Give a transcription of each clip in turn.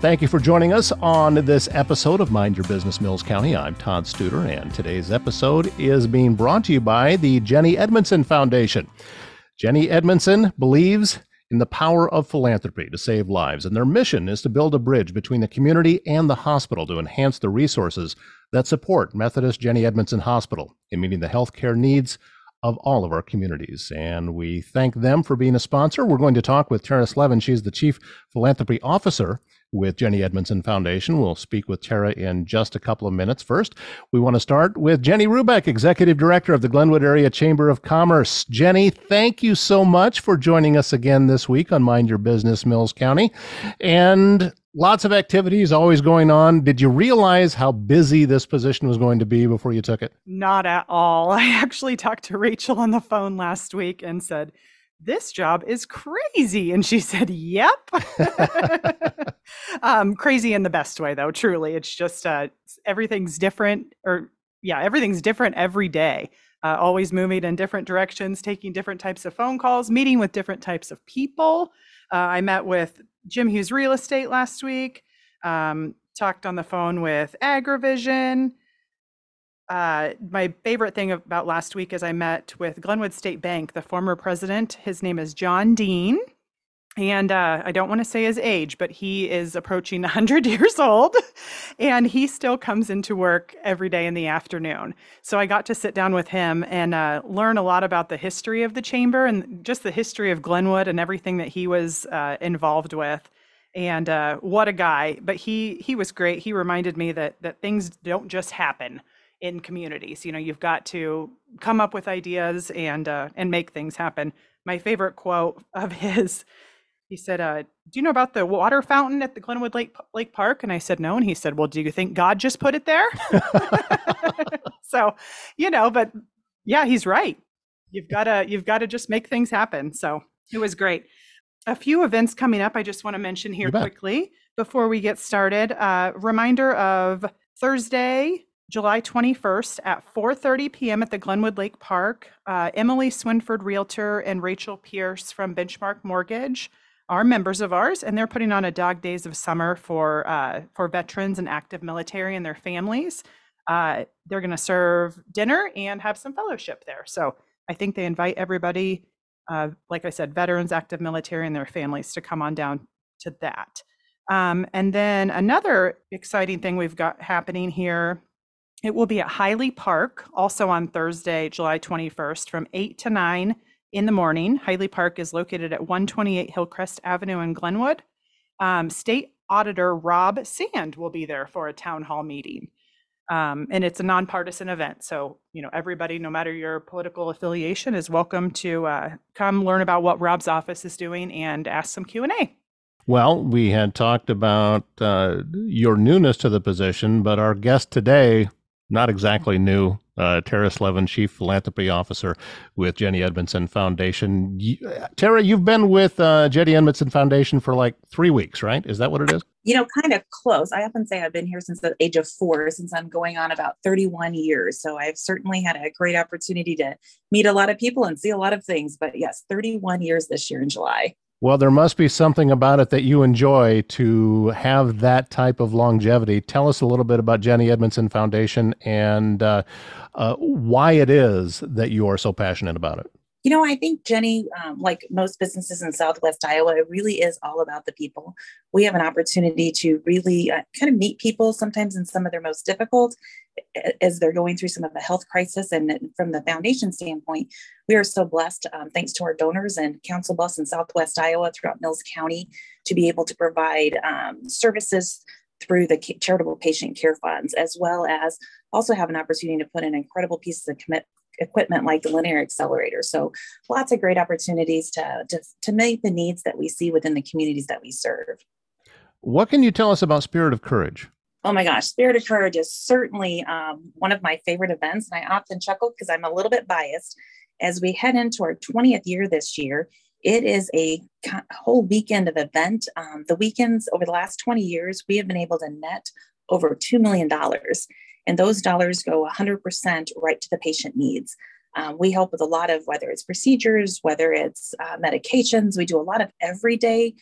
Thank you for joining us on this episode of Mind Your Business Mills County. I'm Todd Studer, and today's episode is being brought to you by the Jennie Edmundson Foundation. Jennie Edmundson believes in the power of philanthropy to save lives, and their mission is to build a bridge between the community and the hospital to enhance the resources that support Methodist Jennie Edmundson Hospital in meeting the healthcare needs of all of our communities. And we thank them for being a sponsor. We're going to talk with Tara Slevin. She's the Chief Philanthropy Officer with Jennie Edmundson Foundation. We'll speak with Tara in just a couple of minutes. First, we want to start with Jenny Rubeck, Executive Director of the Glenwood Area Chamber of Commerce. Jenny, thank you so much for joining us again this week on Mind Your Business Mills County. And lots of activities always going on. Did you realize how busy this position was going to be before you took it? Not at all. I actually talked to Rachel on the phone last week and said, this job is crazy. And she said, Yep. um, crazy in the best way, though, truly. It's just uh, everything's different, or yeah, everything's different every day. Uh, always moving in different directions, taking different types of phone calls, meeting with different types of people. Uh, I met with Jim Hughes Real Estate last week, um, talked on the phone with AgriVision uh, my favorite thing about last week is I met with Glenwood State Bank, the former president. His name is John Dean. And uh, I don't want to say his age, but he is approaching 100 years old and he still comes into work every day in the afternoon. So I got to sit down with him and uh, learn a lot about the history of the chamber and just the history of Glenwood and everything that he was uh, involved with. And uh, what a guy! But he he was great. He reminded me that that things don't just happen in communities. You know, you've got to come up with ideas and uh, and make things happen. My favorite quote of his, he said, uh, "Do you know about the water fountain at the Glenwood Lake Lake Park?" And I said, "No." And he said, "Well, do you think God just put it there?" so, you know, but yeah, he's right. You've got to you've got to just make things happen. So it was great. A few events coming up. I just want to mention here quickly before we get started. Uh, reminder of Thursday, July 21st at 4:30 p.m. at the Glenwood Lake Park. Uh, Emily Swinford, Realtor, and Rachel Pierce from Benchmark Mortgage are members of ours, and they're putting on a Dog Days of Summer for uh, for veterans and active military and their families. Uh, they're going to serve dinner and have some fellowship there. So I think they invite everybody, uh, like I said, veterans, active military, and their families to come on down to that. Um, and then another exciting thing we've got happening here it will be at Hiley Park, also on Thursday, July 21st, from 8 to 9 in the morning. Hiley Park is located at 128 Hillcrest Avenue in Glenwood. Um, State Auditor Rob Sand will be there for a town hall meeting. Um, and it's a nonpartisan event. So, you know, everybody, no matter your political affiliation, is welcome to uh, come learn about what Rob's office is doing and ask some Q&A. Well, we had talked about uh, your newness to the position, but our guest today not exactly new. Uh, Tara Slevin, Chief Philanthropy Officer with Jennie Edmundson Foundation. You, Tara, you've been with uh, Jennie Edmundson Foundation for like three weeks, right? Is that what it is? You know, kind of close. I often say I've been here since the age of four, since I'm going on about 31 years. So I've certainly had a great opportunity to meet a lot of people and see a lot of things. But yes, 31 years this year in July. Well, there must be something about it that you enjoy to have that type of longevity. Tell us a little bit about Jennie Edmundson Foundation and uh, uh, why it is that you are so passionate about it. You know, I think Jennie, um, like most businesses in Southwest Iowa, it really is all about the people. We have an opportunity to really uh, kind of meet people sometimes in some of their most difficult as they're going through some of the health crisis. And from the foundation standpoint, we are so blessed, um, thanks to our donors and Council Bluffs in Southwest Iowa throughout Mills County, to be able to provide um, services through the charitable patient care funds, as well as also have an opportunity to put in incredible pieces of equipment like the linear accelerator. So lots of great opportunities to, to, to meet the needs that we see within the communities that we serve. What can you tell us about Spirit of Courage? Oh my gosh, Spirit of Courage is certainly um, one of my favorite events. And I often chuckle because I'm a little bit biased. As we head into our 20th year this year, it is a whole weekend of event. Um, the weekends over the last 20 years, we have been able to net over $2 million. And those dollars go 100% right to the patient needs. Um, we help with a lot of whether it's procedures, whether it's uh, medications. We do a lot of everyday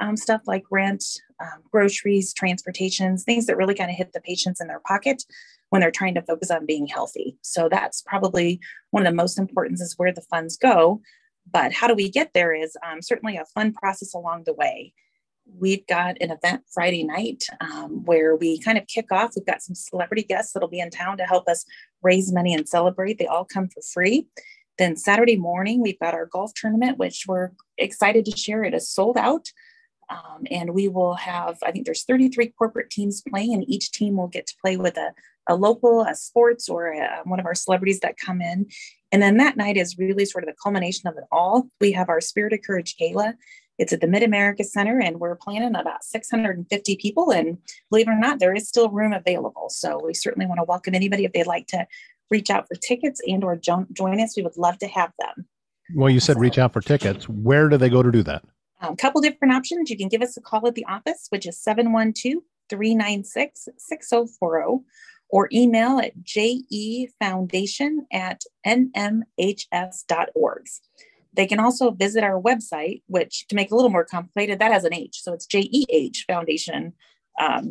um, stuff like rent, um, groceries, transportations, things that really kind of hit the patients in their pocket when they're trying to focus on being healthy. So that's probably one of the most important is where the funds go. But how do we get there is um, certainly a fun process along the way. We've got an event Friday night um, where we kind of kick off. We've got some celebrity guests that'll be in town to help us raise money and celebrate. They all come for free. Then Saturday morning, we've got our golf tournament, which we're excited to share. It is sold out. Um, and we will have, I think there's 33 corporate teams playing, and each team will get to play with a, a local, a sports, or a, one of our celebrities that come in. And then that night is really sort of the culmination of it all. We have our Spirit of Courage Gala. It's at the Mid America Center, and we're planning about 650 people. And believe it or not, there is still room available. So we certainly want to welcome anybody if they'd like to reach out for tickets and or join us. We would love to have them. Well, you said so, reach out for tickets. Where do they go to do that? A um, couple different options. You can give us a call at the office, which is 712 396 6040, or email at jefoundation at nmhs.org. They can also visit our website, which to make a little more complicated, that has an H. So it's jehfoundation.org. Um,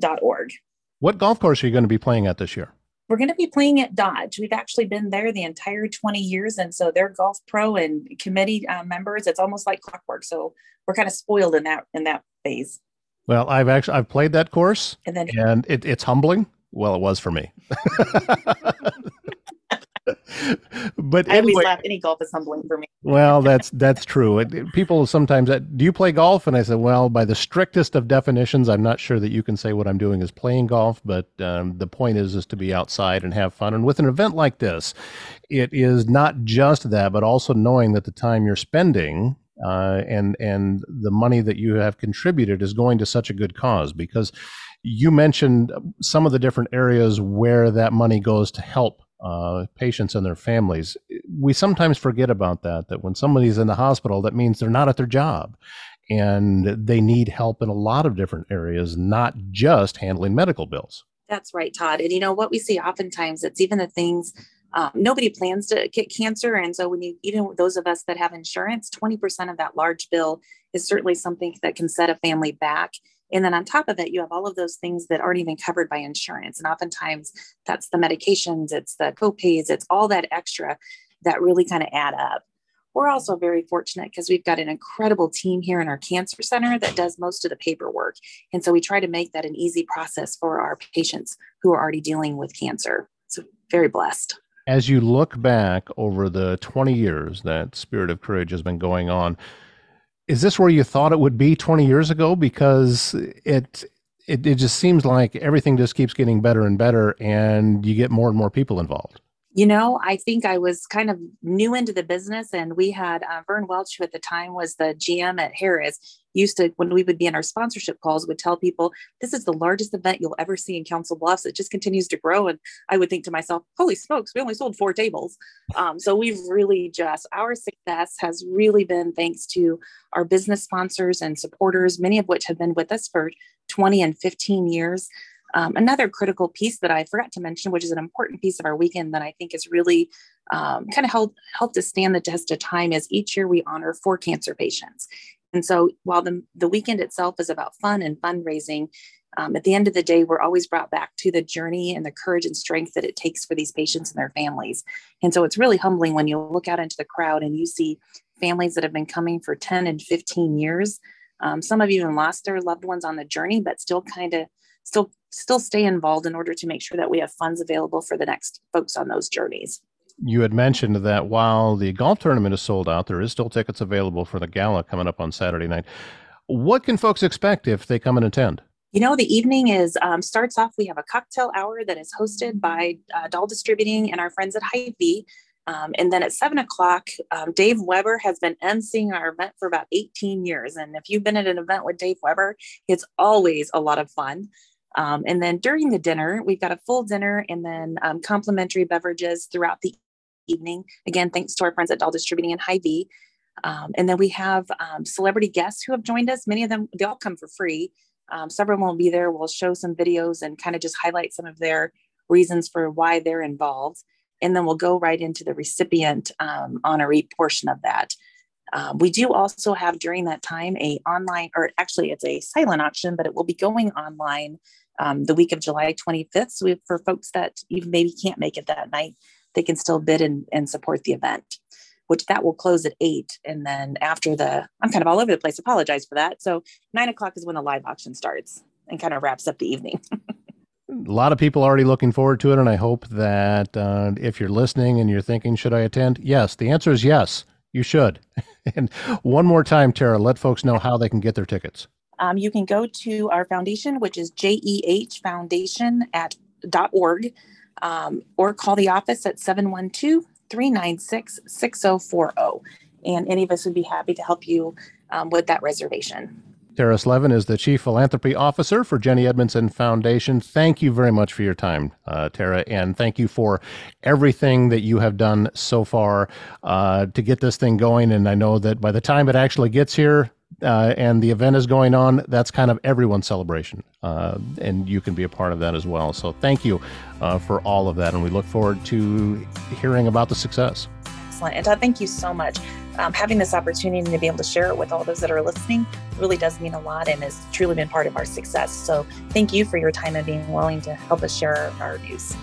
what golf course are you going to be playing at this year? We're going to be playing at Dodge. We've actually been there the entire 20 years. And so they're golf pro and committee uh, members. It's almost like clockwork. So we're kind of spoiled in that, in that phase. Well, I've actually, I've played that course and then, and it, it's humbling. Well, it was for me. but I anyway, always laugh. Any golf is humbling for me. well, that's that's true. It, people sometimes uh, do you play golf? And I said, well, by the strictest of definitions, I'm not sure that you can say what I'm doing is playing golf. But um, the point is, is to be outside and have fun. And with an event like this, it is not just that, but also knowing that the time you're spending uh, and and the money that you have contributed is going to such a good cause because you mentioned some of the different areas where that money goes to help uh, patients and their families. We sometimes forget about that, that when somebody's in the hospital, that means they're not at their job and they need help in a lot of different areas, not just handling medical bills. That's right, Todd. And you know what we see oftentimes, it's even the things um, nobody plans to get cancer. And so when you, even those of us that have insurance, 20% of that large bill is certainly something that can set a family back. And then on top of it, you have all of those things that aren't even covered by insurance. And oftentimes that's the medications, it's the copays, it's all that extra that really kind of add up. We're also very fortunate because we've got an incredible team here in our cancer center that does most of the paperwork. And so we try to make that an easy process for our patients who are already dealing with cancer. So very blessed. As you look back over the 20 years that Spirit of Courage has been going on, is this where you thought it would be 20 years ago? Because it, it, it just seems like everything just keeps getting better and better, and you get more and more people involved. You know, I think I was kind of new into the business, and we had uh, Vern Welch, who at the time was the GM at Harris, used to, when we would be in our sponsorship calls, would tell people, This is the largest event you'll ever see in Council Bluffs. It just continues to grow. And I would think to myself, Holy smokes, we only sold four tables. Um, so we've really just, our success has really been thanks to our business sponsors and supporters, many of which have been with us for 20 and 15 years. Um, another critical piece that I forgot to mention, which is an important piece of our weekend that I think is really um, kind of helped helped to stand the test of time, is each year we honor four cancer patients. And so while the, the weekend itself is about fun and fundraising, um, at the end of the day, we're always brought back to the journey and the courage and strength that it takes for these patients and their families. And so it's really humbling when you look out into the crowd and you see families that have been coming for 10 and 15 years. Um, some have even lost their loved ones on the journey, but still kind of still still stay involved in order to make sure that we have funds available for the next folks on those journeys. You had mentioned that while the golf tournament is sold out, there is still tickets available for the gala coming up on Saturday night. What can folks expect if they come and attend? You know, the evening is um, starts off. We have a cocktail hour that is hosted by uh, Dahl Distributing and our friends at Hy-Vee. Um, and then at seven o'clock, um, Dave Weber has been emceeing our event for about 18 years. And if you've been at an event with Dave Weber, it's always a lot of fun. Um, and then during the dinner, we've got a full dinner and then um, complimentary beverages throughout the evening. Again, thanks to our friends at Dahl Distributing and Hy-Vee. Um, and then we have um, celebrity guests who have joined us. Many of them, they all come for free. Um, several will be there. We'll show some videos and kind of just highlight some of their reasons for why they're involved. And then we'll go right into the recipient um, honoree portion of that. Um, we do also have during that time a online, or actually it's a silent auction, but it will be going online um, the week of July 25th. So we, for folks that even maybe can't make it that night, they can still bid and, and support the event, which that will close at eight. And then after the, I'm kind of all over the place, apologize for that. So nine o'clock is when the live auction starts and kind of wraps up the evening. a lot of people already looking forward to it, and I hope that uh, if you're listening and you're thinking, should I attend? Yes, the answer is yes, you should. and one more time, Tara, let folks know how they can get their tickets. Um, you can go to our foundation, which is JEH Foundation at dot .org, um, or call the office at 712 396 6040. And any of us would be happy to help you um, with that reservation. Tara Slevin is the Chief Philanthropy Officer for Jennie Edmundson Foundation. Thank you very much for your time, uh, Tara, and thank you for everything that you have done so far uh, to get this thing going. And I know that by the time it actually gets here, uh, and the event is going on, that's kind of everyone's celebration. Uh, and you can be a part of that as well. So thank you uh, for all of that. And we look forward to hearing about the success. Excellent. And thank you so much um, having this opportunity to be able to share it with all those that are listening really does mean a lot and has truly been part of our success. So thank you for your time and being willing to help us share our news.